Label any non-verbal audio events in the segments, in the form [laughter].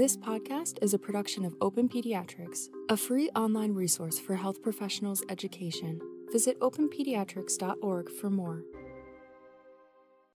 This podcast is a production of Open Pediatrics, a free online resource for health professionals' education. Visit openpediatrics.org for more.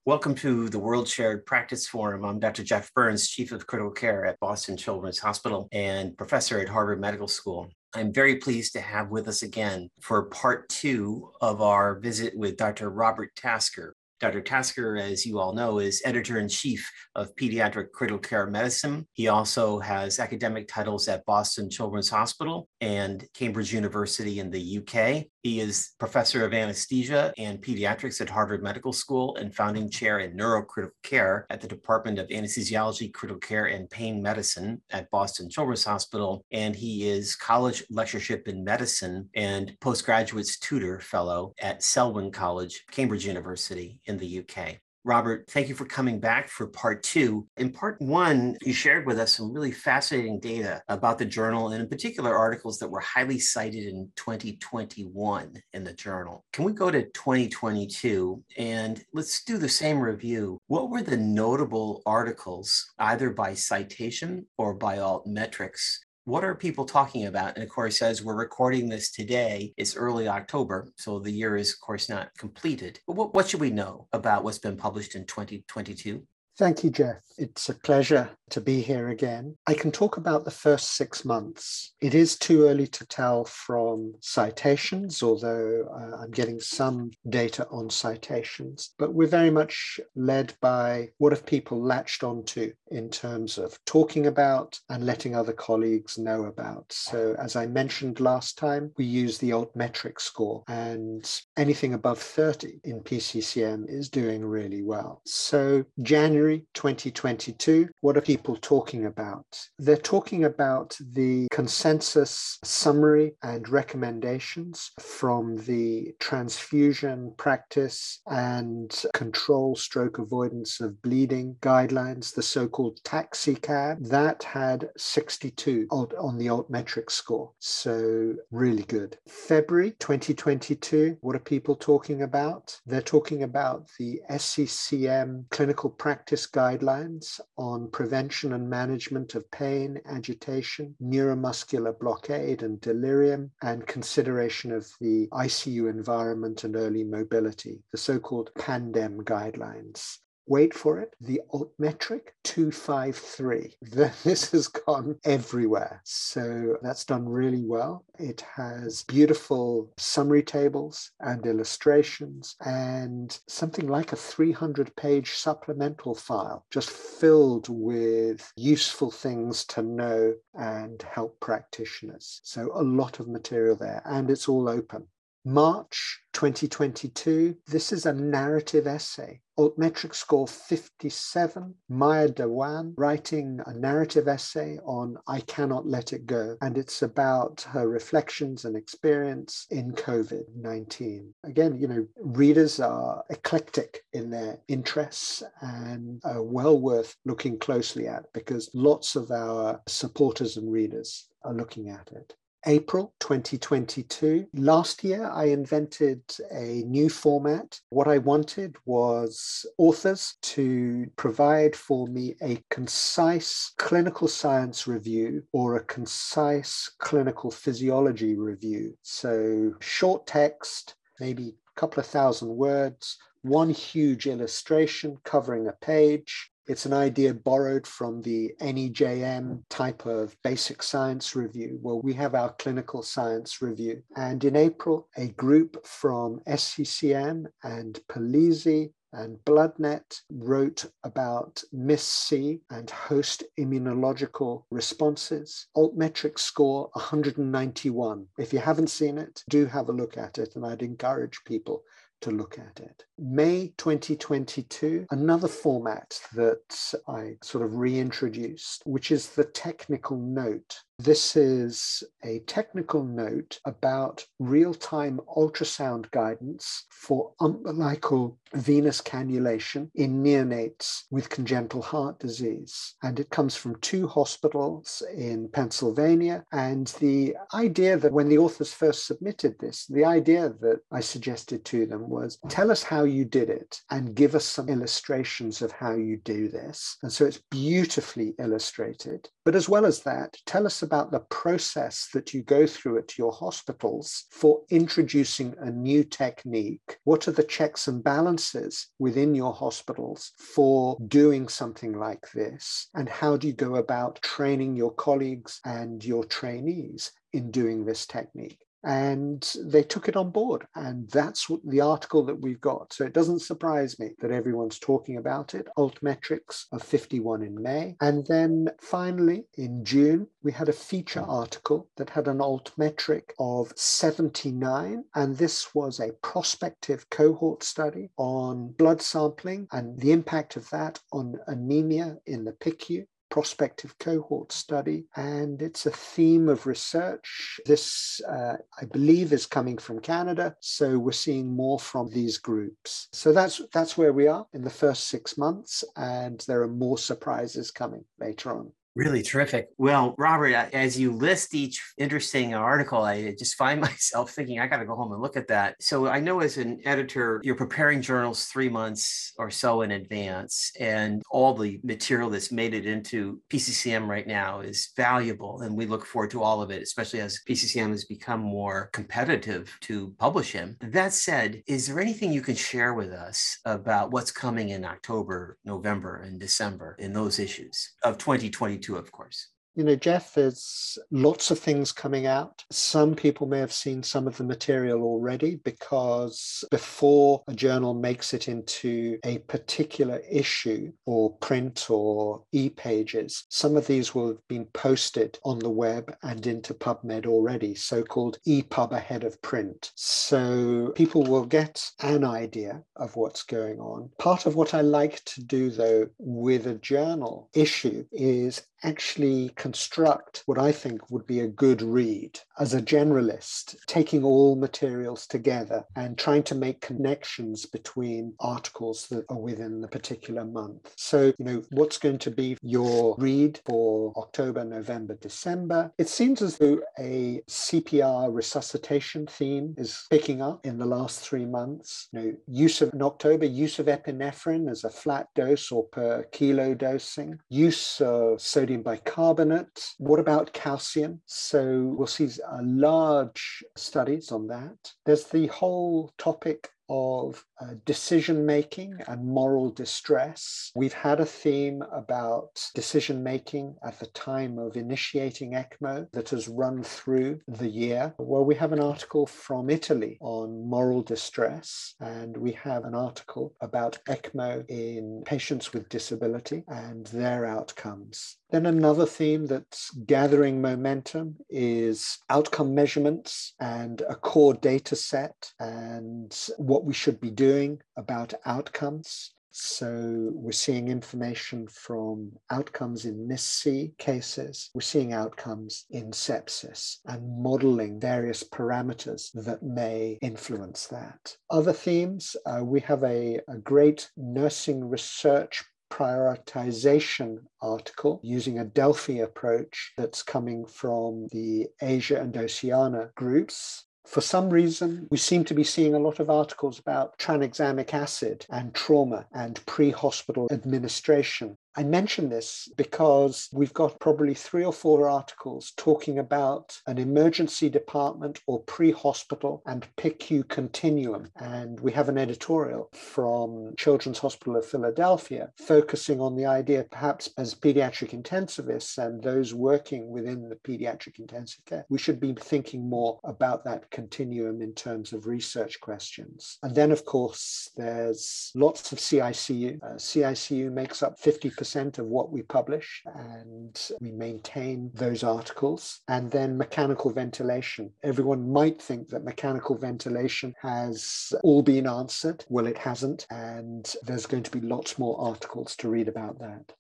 Welcome to the World Shared Practice Forum. I'm Dr. Jeff Burns, Chief of Critical Care at Boston Children's Hospital and professor at Harvard Medical School. I'm very pleased to have with us again for part two of our visit with Dr. Robert Tasker. Dr. Tasker, as you all know, is editor in chief of Pediatric Critical Care Medicine. He also has academic titles at Boston Children's Hospital and Cambridge University in the UK. He is professor of anesthesia and pediatrics at Harvard Medical School and founding chair in neurocritical care at the Department of Anesthesiology, Critical Care, and Pain Medicine at Boston Children's Hospital. And he is college lectureship in medicine and postgraduate tutor fellow at Selwyn College, Cambridge University in the UK. Robert, thank you for coming back for part two. In part one, you shared with us some really fascinating data about the journal and in particular articles that were highly cited in 2021 in the journal. Can we go to 2022 and let's do the same review? What were the notable articles, either by citation or by altmetrics, what are people talking about? And of course, as we're recording this today, it's early October, so the year is, of course, not completed. But what, what should we know about what's been published in 2022? Thank you, Jeff. It's a pleasure to be here again. I can talk about the first six months. It is too early to tell from citations, although uh, I'm getting some data on citations, but we're very much led by what have people latched onto in terms of talking about and letting other colleagues know about. So, as I mentioned last time, we use the old altmetric score, and anything above 30 in PCCM is doing really well. So, January January 2022. What are people talking about? They're talking about the consensus summary and recommendations from the transfusion practice and control stroke avoidance of bleeding guidelines, the so called taxi cab. That had 62 on the altmetric score. So, really good. February 2022, what are people talking about? They're talking about the SCCM clinical practice practice guidelines on prevention and management of pain, agitation, neuromuscular blockade, and delirium, and consideration of the ICU environment and early mobility, the so called PANDEM guidelines wait for it, the altmetric 253. [laughs] This has gone everywhere. So that's done really well. It has beautiful summary tables and illustrations and something like a 300 page supplemental file just filled with useful things to know and help practitioners. So a lot of material there and it's all open. March 2022. This is a narrative essay. Altmetric score 57, Maya Dewan writing a narrative essay on I Cannot Let It Go. And it's about her reflections and experience in COVID 19. Again, you know, readers are eclectic in their interests and are well worth looking closely at because lots of our supporters and readers are looking at it. April 2022. Last year, I invented a new format. What I wanted was authors to provide for me a concise clinical science review or a concise clinical physiology review. So, short text, maybe a couple of thousand words, one huge illustration covering a page, it's an idea borrowed from the NEJM type of basic science review, where we have our clinical science review. And in April, a group from SCCM and PALISI and BloodNet wrote about MIS-C and host immunological responses. Altmetric score 191. If you haven't seen it, do have a look at it, and I'd encourage people to look at it. May 2022, another format that I sort of reintroduced, which is the technical note. This is a technical note about real time ultrasound guidance for umbilical venous cannulation in neonates with congenital heart disease. And it comes from two hospitals in Pennsylvania. And the idea that when the authors first submitted this, the idea that I suggested to them was tell us how you did it and give us some illustrations of how you do this. And so it's beautifully illustrated. But as well as that, tell us about the process that you go through at your hospitals for introducing a new technique. What are the checks and balances within your hospitals for doing something like this? And how do you go about training your colleagues and your trainees in doing this technique? And they took it on board. And that's what the article that we've got. So it doesn't surprise me that everyone's talking about it. Altmetrics of 51 in May. And then finally, in June, we had a feature article that had an altmetric of 79. And this was a prospective cohort study on blood sampling and the impact of that on anemia in the PICU prospective cohort study, and it's a theme of research. This, uh, I believe, is coming from Canada, so we're seeing more from these groups. So that's that's where we are in the first six months, and there are more surprises coming later on. Really terrific. Well, Robert, as you list each interesting article, I just find [laughs] myself thinking, I got to go home and look at that. So I know as an editor, you're preparing journals three months or so in advance, and all the material that's made it into PCCM right now is valuable. And we look forward to all of it, especially as PCCM has become more competitive to publish in. That said, is there anything you can share with us about what's coming in October, November, and December in those issues of 2022? Of course. You know, Jeff, there's lots of things coming out. Some people may have seen some of the material already because before a journal makes it into a particular issue or print or e pages, some of these will have been posted on the web and into PubMed already, so called EPUB ahead of print. So people will get an idea of what's going on. Part of what I like to do, though, with a journal issue is actually construct what I think would be a good read as a generalist, taking all materials together and trying to make connections between articles that are within the particular month. So, you know, what's going to be your read for October, November, December? It seems as though a CPR resuscitation theme is picking up in the last three months. You know, use of in October, use of epinephrine as a flat dose or per kilo dosing, use of sodium sodium bicarbonate. What about calcium? So we'll see large studies on that. There's the whole topic of uh, decision making and moral distress. We've had a theme about decision making at the time of initiating ECMO that has run through the year. Well, we have an article from Italy on moral distress, and we have an article about ECMO in patients with disability and their outcomes. Then another theme that's gathering momentum is outcome measurements and a core data set and what we should be doing about outcomes. So we're seeing information from outcomes in MIS-C cases. We're seeing outcomes in sepsis and modeling various parameters that may influence that. Other themes, uh, we have a, a great nursing research prioritization article using a Delphi approach that's coming from the Asia and Oceania groups. For some reason, we seem to be seeing a lot of articles about tranexamic acid and trauma and pre hospital administration. I mention this because we've got probably three or four articles talking about an emergency department or pre hospital and PICU continuum. And we have an editorial from Children's Hospital of Philadelphia focusing on the idea, perhaps as pediatric intensivists and those working within the pediatric intensive care, we should be thinking more about that continuum in terms of research questions. And then, of course, there's lots of CICU. Uh, CICU makes up 50% percent of what we publish and we maintain those articles. And then mechanical ventilation. Everyone might think that mechanical ventilation has all been answered. Well, it hasn't. And there's going to be lots more articles to read about that.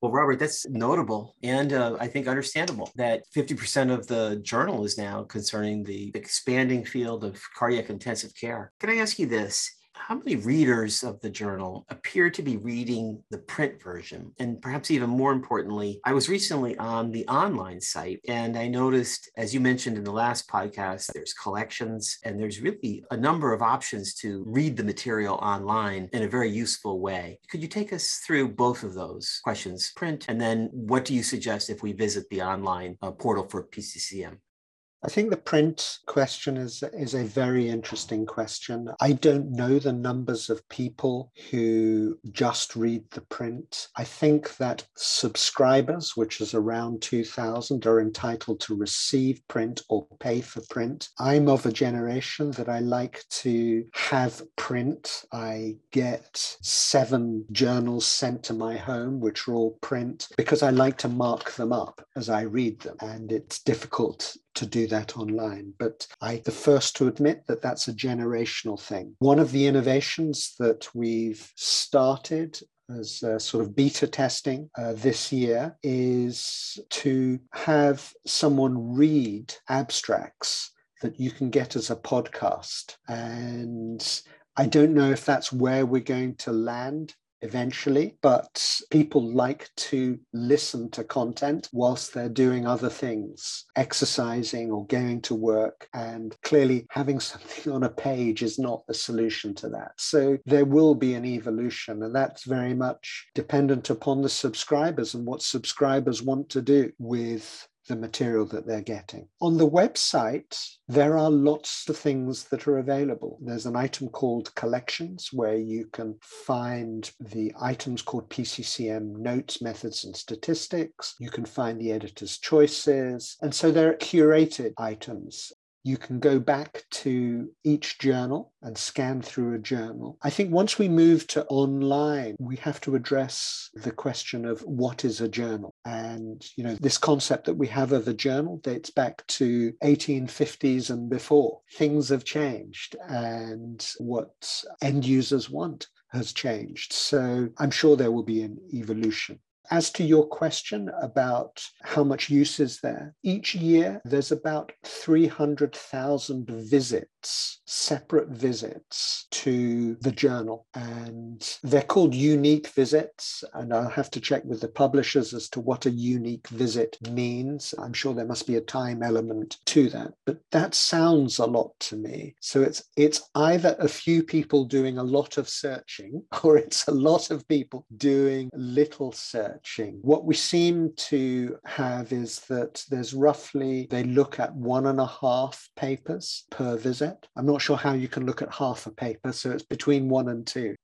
Well, Robert, that's notable and uh, I think understandable that 50% of the journal is now concerning the expanding field of cardiac intensive care. Can I ask you this? How many readers of the journal appear to be reading the print version? And perhaps even more importantly, I was recently on the online site and I noticed, as you mentioned in the last podcast, there's collections and there's really a number of options to read the material online in a very useful way. Could you take us through both of those questions, print, and then what do you suggest if we visit the online uh, portal for PCCM? I think the print question is, is a very interesting question. I don't know the numbers of people who just read the print. I think that subscribers, which is around 2,000, are entitled to receive print or pay for print. I'm of a generation that I like to have print. I get seven journals sent to my home, which are all print, because I like to mark them up as I read them. And it's difficult to do that online. But I the first to admit that that's a generational thing. One of the innovations that we've started as sort of beta testing uh, this year is to have someone read abstracts that you can get as a podcast. And I don't know if that's where we're going to land eventually, but people like to listen to content whilst they're doing other things, exercising or going to work. And clearly, having [laughs] something on a page is not the solution to that. So there will be an evolution, and that's very much dependent upon the subscribers and what subscribers want to do with the material that they're getting. On the website, there are lots of things that are available. There's an item called collections where you can find the items called PCCM notes, methods, and statistics. You can find the editor's choices. And so they're curated items you can go back to each journal and scan through a journal. I think once we move to online, we have to address the question of what is a journal. And, you know, this concept that we have of a journal dates back to 1850s and before. Things have changed and what end users want has changed. So I'm sure there will be an evolution. As to your question about how much use is there, each year there's about 300,000 visits, separate visits to the journal. And they're called unique visits. And I'll have to check with the publishers as to what a unique visit means. I'm sure there must be a time element to that. But that sounds a lot to me. So it's it's either a few people doing a lot of searching [laughs] or it's a lot of people doing little search What we seem to have is that there's roughly, they look at one and a half papers per visit. I'm not sure how you can look at half a paper, so it's between one and two.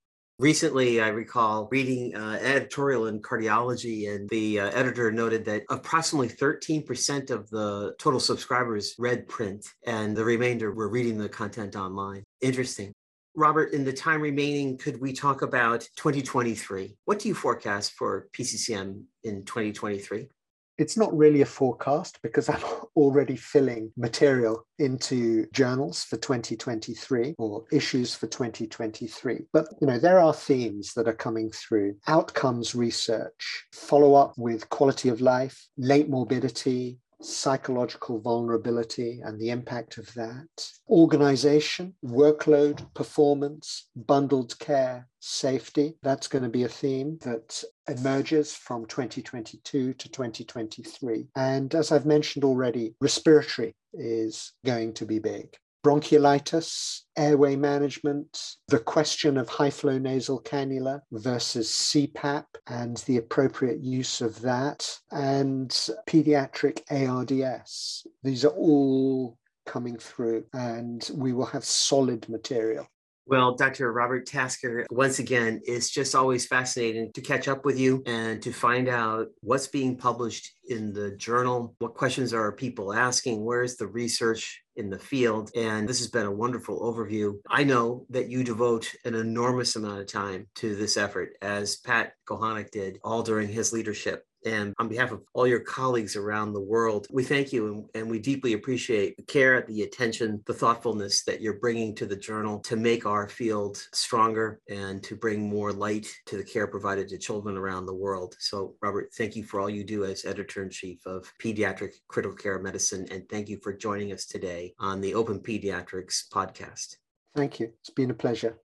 Recently, I recall reading uh, an editorial in cardiology, and the uh, editor noted that approximately 13% of the total subscribers read print, and the remainder were reading the content online. Interesting. Robert, in the time remaining, could we talk about 2023? What do you forecast for PCCM in 2023? It's not really a forecast because I'm [laughs] already filling material into journals for 2023 or issues for 2023. But you know, there are themes that are coming through. Outcomes research, follow up with quality of life, late morbidity, psychological vulnerability and the impact of that, organization, workload, performance, bundled care, safety. That's going to be a theme that emerges from 2022 to 2023. And as I've mentioned already, respiratory is going to be big bronchiolitis, airway management, the question of high flow nasal cannula versus CPAP and the appropriate use of that, and pediatric ARDS. These are all coming through, and we will have solid material. Well, Dr. Robert Tasker, once again, it's just always fascinating to catch up with you and to find out what's being published in the journal, what questions are people asking, where's the research in the field. And this has been a wonderful overview. I know that you devote an enormous amount of time to this effort, as Pat Kochanek did all during his leadership. And on behalf of all your colleagues around the world, we thank you and, and, we deeply appreciate the care, the attention, the thoughtfulness that you're bringing to the journal to make our field stronger and to bring more light to the care provided to children around the world. So, Robert, thank you for all you do as editor in chief of Pediatric Critical Care Medicine. And thank you for joining us today on the Open Pediatrics podcast. Thank you. It's been a pleasure.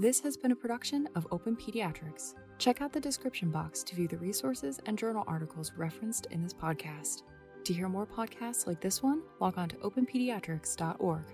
This has been a production of Open Pediatrics. Check out the description box to view the resources and journal articles referenced in this podcast. To hear more podcasts like this one, log on to openpediatrics.org.